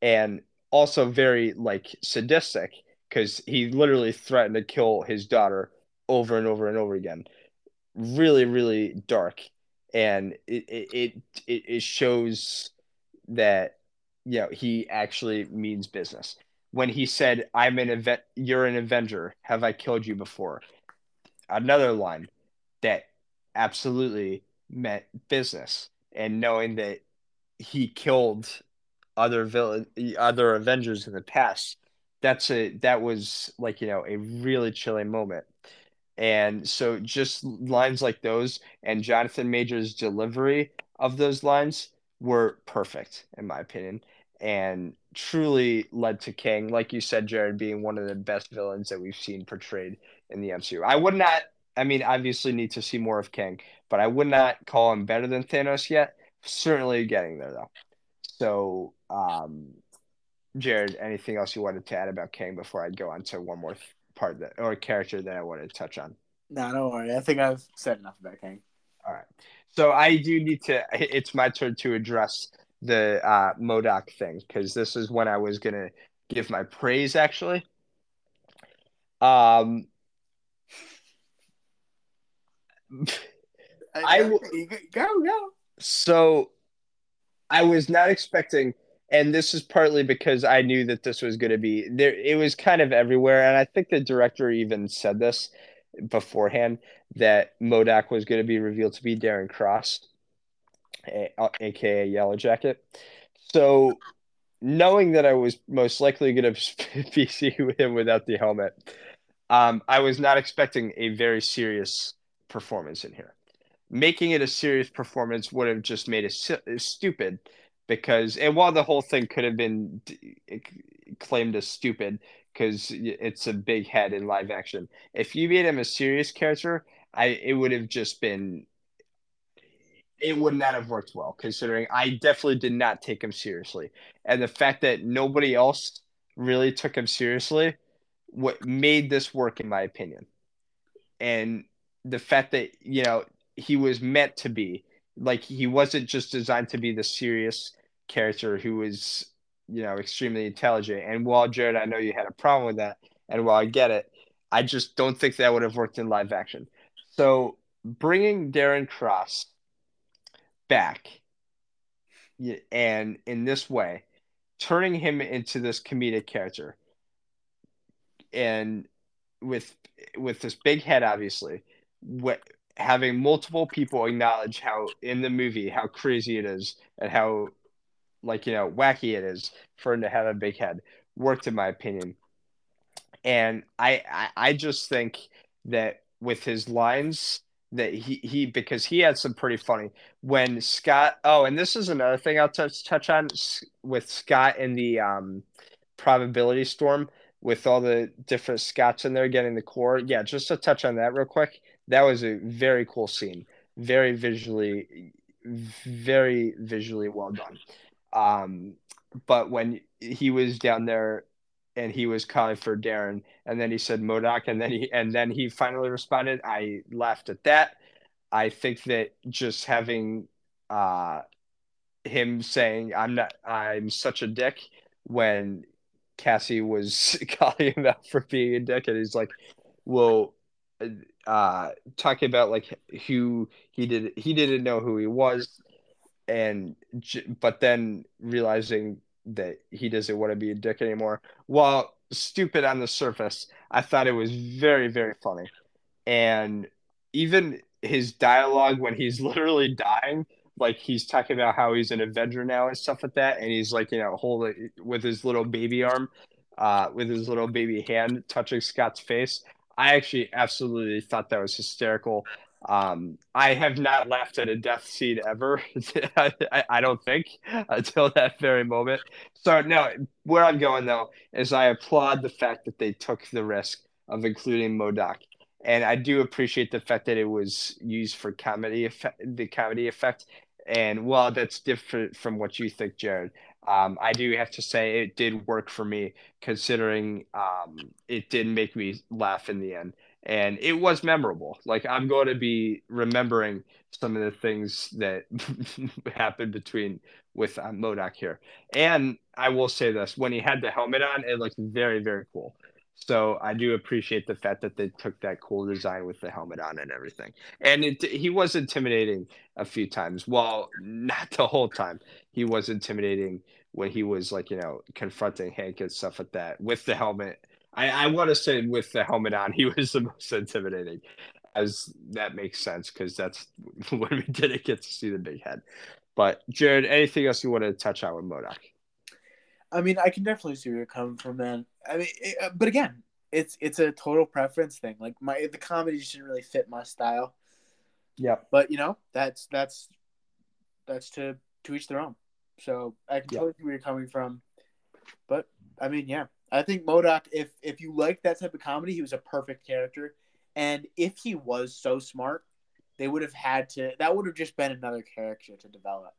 Speaker 1: and also very like sadistic because he literally threatened to kill his daughter over and over and over again really really dark and it it it, it shows that you know he actually means business when he said, "I'm an event. You're an Avenger. Have I killed you before?" Another line that absolutely meant business, and knowing that he killed other villain, other Avengers in the past, that's a that was like you know a really chilling moment. And so just lines like those and Jonathan Majors' delivery of those lines were perfect in my opinion and truly led to kang like you said, Jared, being one of the best villains that we've seen portrayed in the MCU. I would not, I mean, obviously need to see more of Kang, but I would not call him better than Thanos yet. Certainly getting there though. So, um, Jared, anything else you wanted to add about Kang before I go on to one more part that or character that I wanted to touch on?
Speaker 2: No, don't worry. I think I've said enough about Kang.
Speaker 1: All right. So I do need to. It's my turn to address the uh, MODOK thing because this is when I was gonna give my praise actually. Um, I go go. So I was not expecting, and this is partly because I knew that this was going to be there. It was kind of everywhere, and I think the director even said this beforehand that MODOK was going to be revealed to be Darren Cross aka Yellow Jacket. So, knowing that I was most likely going [LAUGHS] to be seeing him without the helmet, um, I was not expecting a very serious performance in here. Making it a serious performance would have just made it stupid because, and while the whole thing could have been claimed as stupid because it's a big head in live action, if you made him a serious character, I it would have just been it would not have worked well considering I definitely did not take him seriously. And the fact that nobody else really took him seriously what made this work in my opinion. And the fact that, you know, he was meant to be like he wasn't just designed to be the serious character who was, you know, extremely intelligent. And while Jared, I know you had a problem with that, and while I get it, I just don't think that would have worked in live action. So bringing Darren Cross back and in this way turning him into this comedic character and with with this big head obviously what having multiple people acknowledge how in the movie how crazy it is and how like you know wacky it is for him to have a big head worked in my opinion and I, I i just think that with his lines that he he because he had some pretty funny when Scott. Oh, and this is another thing I'll touch touch on with Scott in the um, probability storm with all the different Scotts in there getting the core. Yeah, just to touch on that real quick. That was a very cool scene. Very visually, very visually well done. Um, but when he was down there and he was calling for Darren, and then he said MODOK, and then he and then he finally responded. I laughed at that. I think that just having uh, him saying "I'm not, I'm such a dick" when Cassie was [LAUGHS] calling him out for being a dick, and he's like, "Well." Uh, talking about like who he did, he didn't know who he was, and but then realizing that he doesn't want to be a dick anymore. While stupid on the surface, I thought it was very very funny, and even his dialogue when he's [LAUGHS] literally dying like he's talking about how he's an Avenger now and stuff like that, and he's like you know holding with his little baby arm, uh, with his little baby hand touching Scott's face. I actually absolutely thought that was hysterical. Um, I have not laughed at a death scene ever. [LAUGHS] I, I, don't think until that very moment. So no, where I'm going though is I applaud the fact that they took the risk of including MODOK and I do appreciate the fact that it was used for comedy effect, the comedy effect. And while that's different from what you think, Jared, um, I do have to say it did work for me, considering um, it did make me laugh in the end, and it was memorable. Like I'm going to be remembering some of the things that [LAUGHS] happened between with uh, MODOK here, and I will say this: when he had the helmet on, it looked very, very cool. So I do appreciate the fact that they took that cool design with the helmet on and everything. And it, he was intimidating a few times. Well, not the whole time. He was intimidating when he was like, you know, confronting Hank and stuff like that with the helmet. I, I want to say with the helmet on, he [LAUGHS] was the most intimidating, as that makes sense because that's [LAUGHS] when we didn't get to see the big head. But Jared, anything else you want to touch on with MODOK?
Speaker 2: I mean, I can definitely see where you're coming from, man. I mean, it, uh, but again, it's it's a total preference thing. Like my the comedy just didn't really fit my style.
Speaker 1: Yeah.
Speaker 2: But you know, that's that's that's to to each their own. So I can totally see where you're coming from. But I mean, yeah, I think MODOK. If if you like that type of comedy, he was a perfect character. And if he was so smart, they would have had to. That would have just been another character to develop.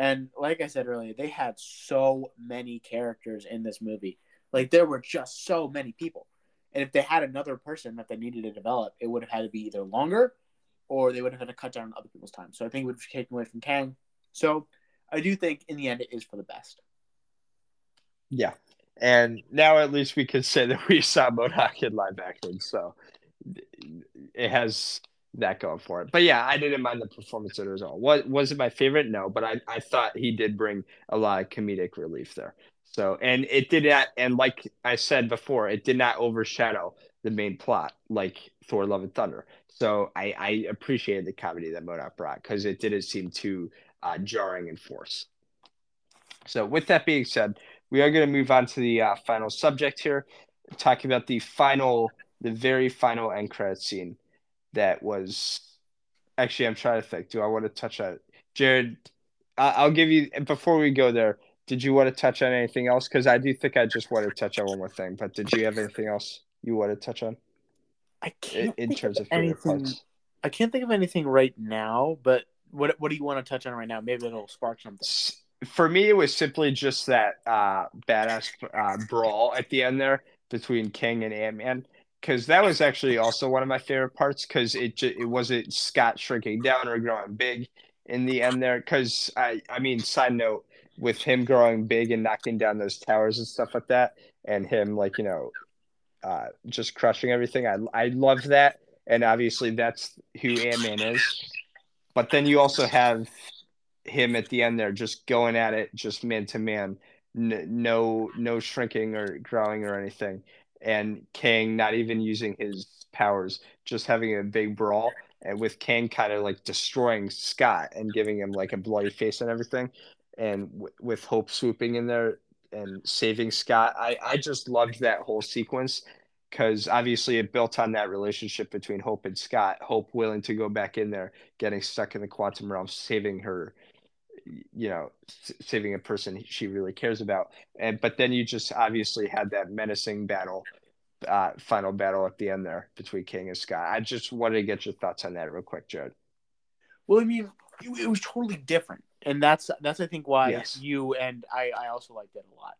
Speaker 2: And like I said earlier, they had so many characters in this movie. Like there were just so many people. And if they had another person that they needed to develop, it would have had to be either longer or they would have had to cut down on other people's time. So I think it would have taken away from Kang. So I do think in the end it is for the best.
Speaker 1: Yeah. And now at least we can say that we saw MODOK in live action. So it has that going for it. But yeah, I didn't mind the performance it all. Was was it my favorite? No, but I, I thought he did bring a lot of comedic relief there. So and it did not and like I said before, it did not overshadow the main plot like Thor Love and Thunder. So I, I appreciated the comedy that MODOK brought because it didn't seem too uh, jarring in force. So with that being said, we are going to move on to the uh, final subject here, talking about the final, the very final end credit scene that was actually I'm trying to think. Do I want to touch on it? Jared? I'll give you before we go there. Did you want to touch on anything else? Because I do think I just want to touch on one more thing. But did you have anything else you want to touch on?
Speaker 2: I can't in, in terms of, of anything. Parts? I can't think of anything right now. But what what do you want to touch on right now? Maybe it'll spark something.
Speaker 1: For me, it was simply just that uh, badass uh, brawl at the end there between Kang and Ant Man because that was actually also one of my favorite parts because it it wasn't Scott shrinking down or growing big in the end there. Because I I mean, side note with him growing big and knocking down those towers and stuff like that, and him like you know, uh, just crushing everything. I I love that, and obviously that's who Ant Man is. But then you also have him at the end there, just going at it, just man to man, no no shrinking or growing or anything and Kang not even using his powers, just having a big brawl, and with Kang kind of like destroying Scott and giving him like a bloody face and everything, and w- with Hope swooping in there and saving Scott. I I just loved that whole sequence because obviously it built on that relationship between Hope and Scott. Hope willing to go back in there, getting stuck in the quantum realm, saving her you know saving a person she really cares about. And but then you just obviously had that menacing battle uh final battle at the end there between kang and scott. I just wanted to get your thoughts on that real quick jared.
Speaker 2: Well i mean it, it was totally different. And that's that's i think why yes. you and i i also liked it a lot.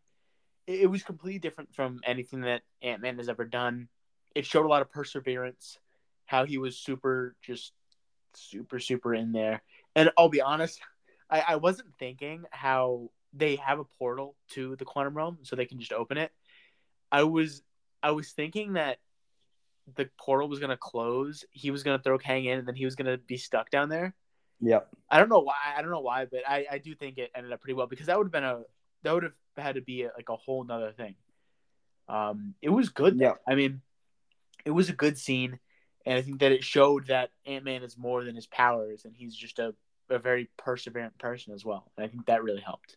Speaker 2: It, it was completely different from anything that ant-man has ever done. It showed a lot of perseverance how he was super just super super in there. And i'll be honest I, I wasn't thinking how they have a portal to the quantum realm so they can just open it. I was I was thinking that the portal was gonna close, he was gonna throw Kang in, and then he was gonna be stuck down there.
Speaker 1: Yep.
Speaker 2: I don't know why. I don't know why, but I, I do think it ended up pretty well because that would have been a that would have had to be a, like a whole nother thing. Um, it was good.
Speaker 1: Yeah.
Speaker 2: I mean, it was a good scene, and I think that it showed that Ant Man is more than his powers, and he's just a, a very perseverant person as well. And I think that really helped.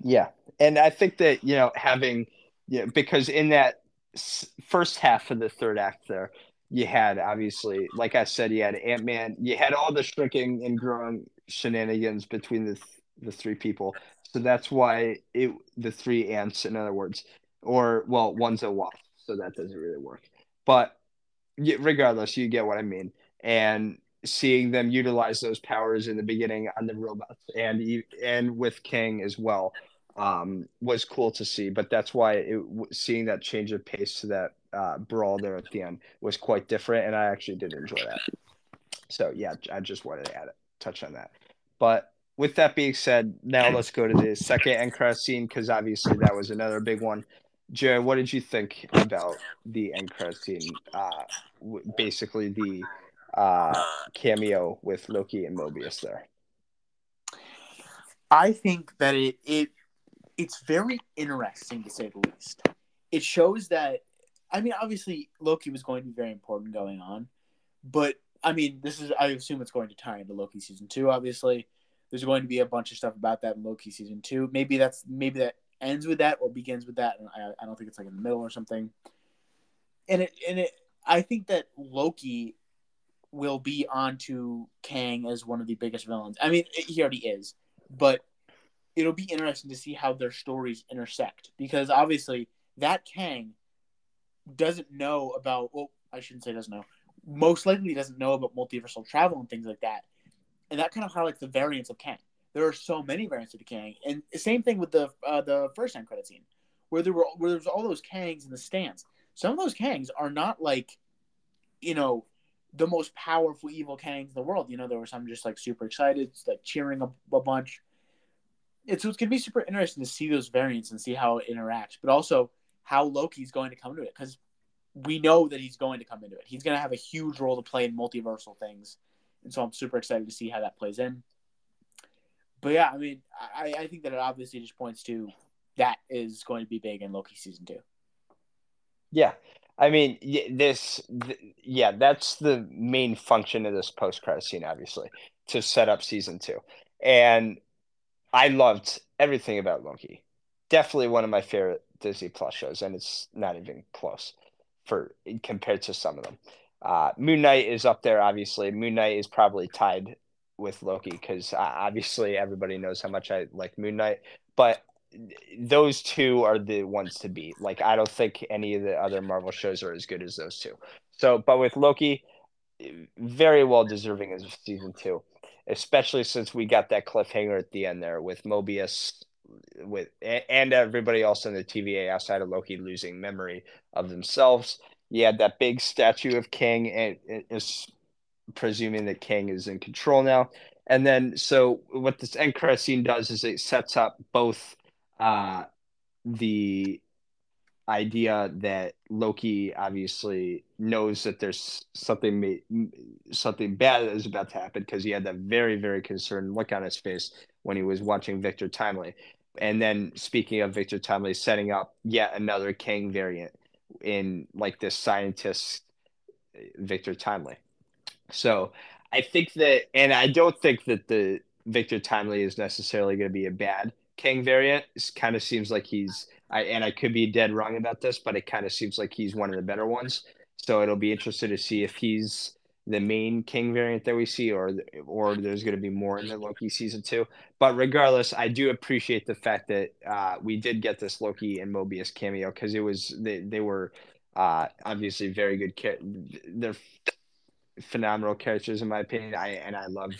Speaker 1: Yeah, and I think that you know having yeah because in that first half of the third act there, you had obviously, like I said, you had Ant Man, you had all the shrinking and growing shenanigans between the the three people. So that's why it the three ants, in other words, or well, one's a wasp, so that doesn't really work. But regardless, you get what I mean. And seeing them utilize those powers in the beginning on the robots and and with Kang as well um, was cool to see. But that's why it, seeing that change of pace to that uh, brawl there at the end was quite different, and I actually did enjoy that. So yeah, I just wanted to add touch on that. But with that being said, now let's go to the second end credit scene because obviously that was another big one. Jared, what did you think about the end credit scene? Uh, basically, the uh, cameo with Loki and Mobius there.
Speaker 2: I think that it it it's very interesting to say the least. It shows that I mean, obviously Loki was going to be very important going on, but I mean, this is I assume it's going to tie into Loki season two. Obviously, there's going to be a bunch of stuff about that in Loki season two. Maybe that's maybe that ends with that or begins with that, and I, I don't think it's like in the middle or something. And it and it I think that Loki will be onto Kang as one of the biggest villains. I mean, he already is, but it'll be interesting to see how their stories intersect because obviously that Kang doesn't know about. Well, I shouldn't say doesn't know. Most likely doesn't know about multiversal travel and things like that, and that kind of highlights the variants of Kang. There are so many variants of Kang, and same thing with the uh, the first end credit scene, where there were where there was all those Kangs in the stands. Some of those Kangs are not like, you know, the most powerful evil Kangs in the world. You know, there were some just like super excited, like cheering a, a bunch. It's, going to be super interesting to see those variants and see how it interacts, but also how Loki's going to come to it because we know that he's going to come into it. He's going to have a huge role to play in multiversal things, and so I'm super excited to see how that plays in. But yeah, I mean, I, I think that it obviously just points to that is going to be big in Loki season two.
Speaker 1: Yeah, I mean, this, yeah, that's the main function of this post credit scene, obviously, to set up season two. And I loved everything about Loki. Definitely one of my favorite Disney Plus shows, and it's not even close for compared to some of them. Uh, Moon Knight is up there, obviously. Moon Knight is probably tied with Loki because uh, obviously everybody knows how much I like Moon Knight, but those two are the ones to beat. Like I don't think any of the other Marvel shows are as good as those two. So, but with Loki, very well deserving as season two, especially since we got that cliffhanger at the end there with Mobius, with and everybody else in the TVA outside of Loki losing memory of themselves. You had that big statue of Kang, and is presuming that Kang is in control now. And then, so what this end credit scene does is it sets up both uh, the idea that Loki obviously knows that there's something something bad is about to happen because he had that very very concerned look on his face when he was watching Victor Timely. And then speaking of Victor Timely, setting up yet another Kang variant in like this scientist Victor Timely. So I think that, and I don't think that the Victor Timely is necessarily going to be a bad Kang variant. Kind of seems like he's I and I could be dead wrong about this, but it kind of seems like he's one of the better ones. So it'll be interesting to see if he's the main Kang variant that we see, or or there's going to be more in the Loki season two. But regardless, I do appreciate the fact that uh, we did get this Loki and Mobius cameo because it was they they were uh, obviously very good. They're phenomenal characters in my opinion. I and I love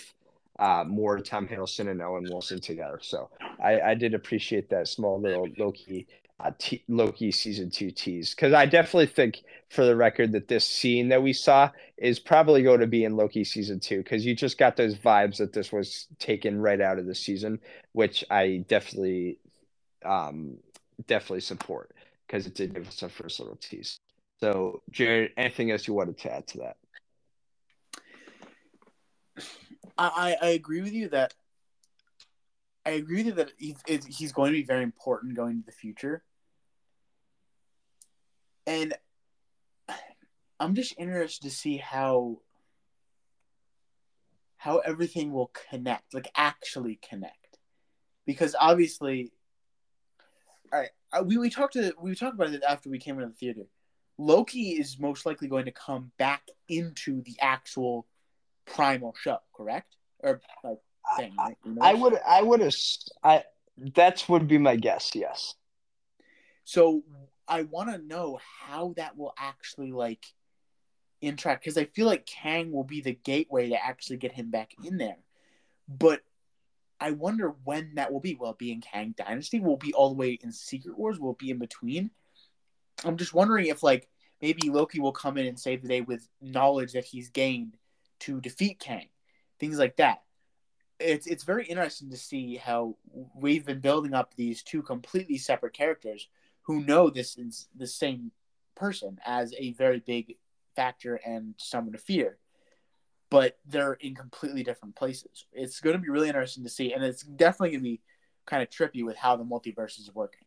Speaker 1: uh, more Tom Hiddleston and Owen Wilson together. So I, I did appreciate that small little Loki uh, t- Loki season two tease because I definitely think, for the record, that this scene that we saw is probably going to be in Loki season two because you just got those vibes that this was taken right out of the season, which I definitely, um, definitely support because it did give us our first little tease. So, Jared, anything else you wanted to add to that?
Speaker 2: I, I agree with you that I agree with you that he's he's going to be very important going into the future, and I'm just interested to see how how everything will connect, like actually connect, because obviously, all right, we we talked to we talked about it after we came into the theater. Loki is most likely going to come back into the actual primal show, correct? Or like
Speaker 1: thing, right? you know? I would I would have I that's would be my guess, yes.
Speaker 2: So I want to know how that will actually like interact because I feel like Kang will be the gateway to actually get him back in there. But I wonder when that will be. Will it be in Kang Dynasty? Will it be all the way in Secret Wars? Will it be in between? I'm just wondering if like maybe Loki will come in and save the day with knowledge that he's gained to defeat Kang, things like that. It's it's very interesting to see how we've been building up these two completely separate characters who know this is the same person as a very big factor and someone to fear, but they're in completely different places. It's going to be really interesting to see, and it's definitely going to be kind of trippy with how the multiverse is working.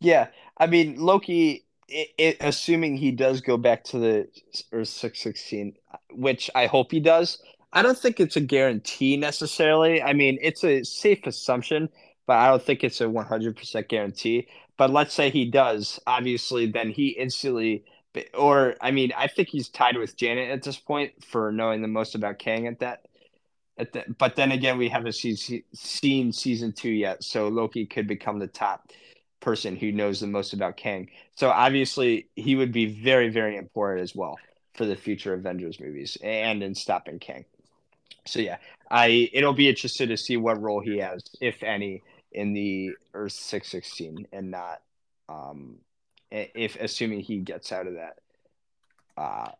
Speaker 1: Yeah, I mean Loki. It, it, assuming he does go back to the Earth six sixteen, which I hope he does. I don't think it's a guarantee necessarily. I mean, it's a safe assumption, but I don't think it's a one hundred percent guarantee. But let's say he does, obviously, then he instantly or I mean, I think he's tied with Janet at this point for knowing the most about Kang at that. At the, but then again, we haven't seen, seen season two yet, so Loki could become the top person who knows the most about Kang. So obviously, he would be very, very important as well for the future Avengers movies and in stopping Kang. So yeah, I it'll be interesting to see what role he has, if any, in the Earth six sixteen, and not um, if assuming he gets out of that, uh,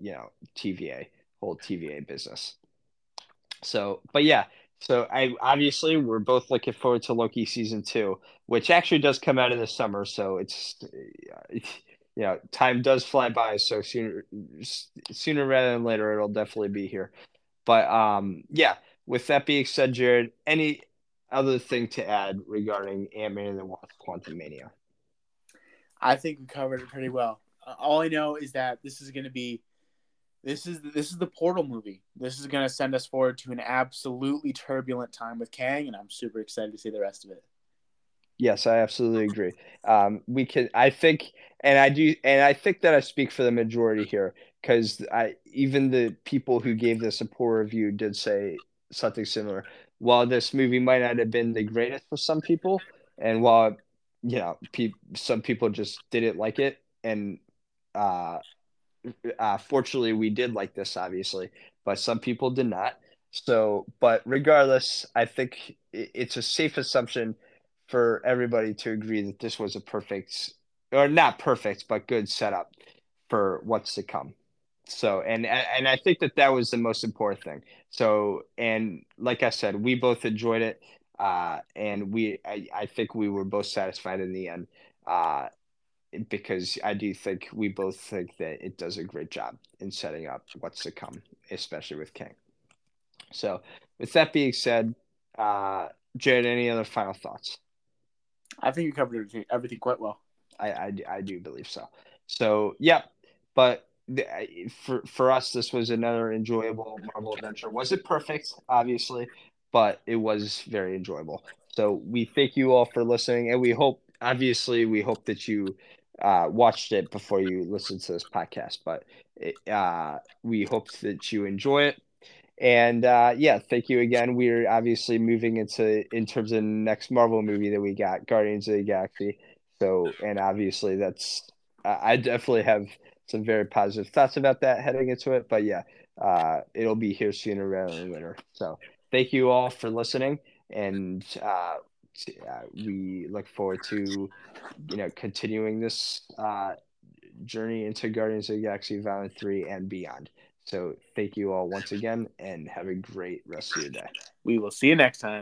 Speaker 1: you know, TVA whole TVA business. So, but yeah, so I obviously we're both looking forward to Loki season two, which actually does come out in the summer. So it's, [LAUGHS] you know, time does fly by. So sooner, sooner rather than later, it'll definitely be here. But um, yeah. With that being said, Jared, any other thing to add regarding Ant Man and the Wasp: Quantumania?
Speaker 2: I think we covered it pretty well. Uh, all I know is that this is going to be this is this is the portal movie. This is going to send us forward to an absolutely turbulent time with Kang, and I'm super excited to see the rest of it.
Speaker 1: Yes, I absolutely agree. Um, we can, I think, and I do, and I think that I speak for the majority here because I even the people who gave this a poor review did say something similar. While this movie might not have been the greatest for some people, and while you know, pe- some people just didn't like it, and uh, uh, fortunately, we did like this, obviously, but some people did not. So, but regardless, I think it's a safe assumption for everybody to agree that this was a perfect, or not perfect, but good setup for what's to come. So, and and I think that that was the most important thing. So, and like I said, we both enjoyed it. Uh, and we, I, I think we were both satisfied in the end, uh, because I do think we both think that it does a great job in setting up what's to come, especially with Kang. So, with that being said, uh, Jared, any other final thoughts?
Speaker 2: I think you covered everything, everything quite well.
Speaker 1: I, I, I do believe so. So, yeah, but for for us, this was another enjoyable Marvel adventure. Was it perfect? Obviously, but it was very enjoyable. So we thank you all for listening, and we hope, obviously, we hope that you uh, watched it before you listened to this podcast. But it, uh, we hope that you enjoy it. And uh, yeah, thank you again. We're obviously moving into in terms of the next Marvel movie that we got, Guardians of the Galaxy. So, and obviously, that's I definitely have some very positive thoughts about that heading into it. But yeah, uh, it'll be here sooner rather than later. So thank you all for listening, and uh, uh, we look forward to you know continuing this uh, journey into Guardians of the Galaxy Volume Three and beyond. So thank you all once again, and have a great rest of your day.
Speaker 2: We will see you next time.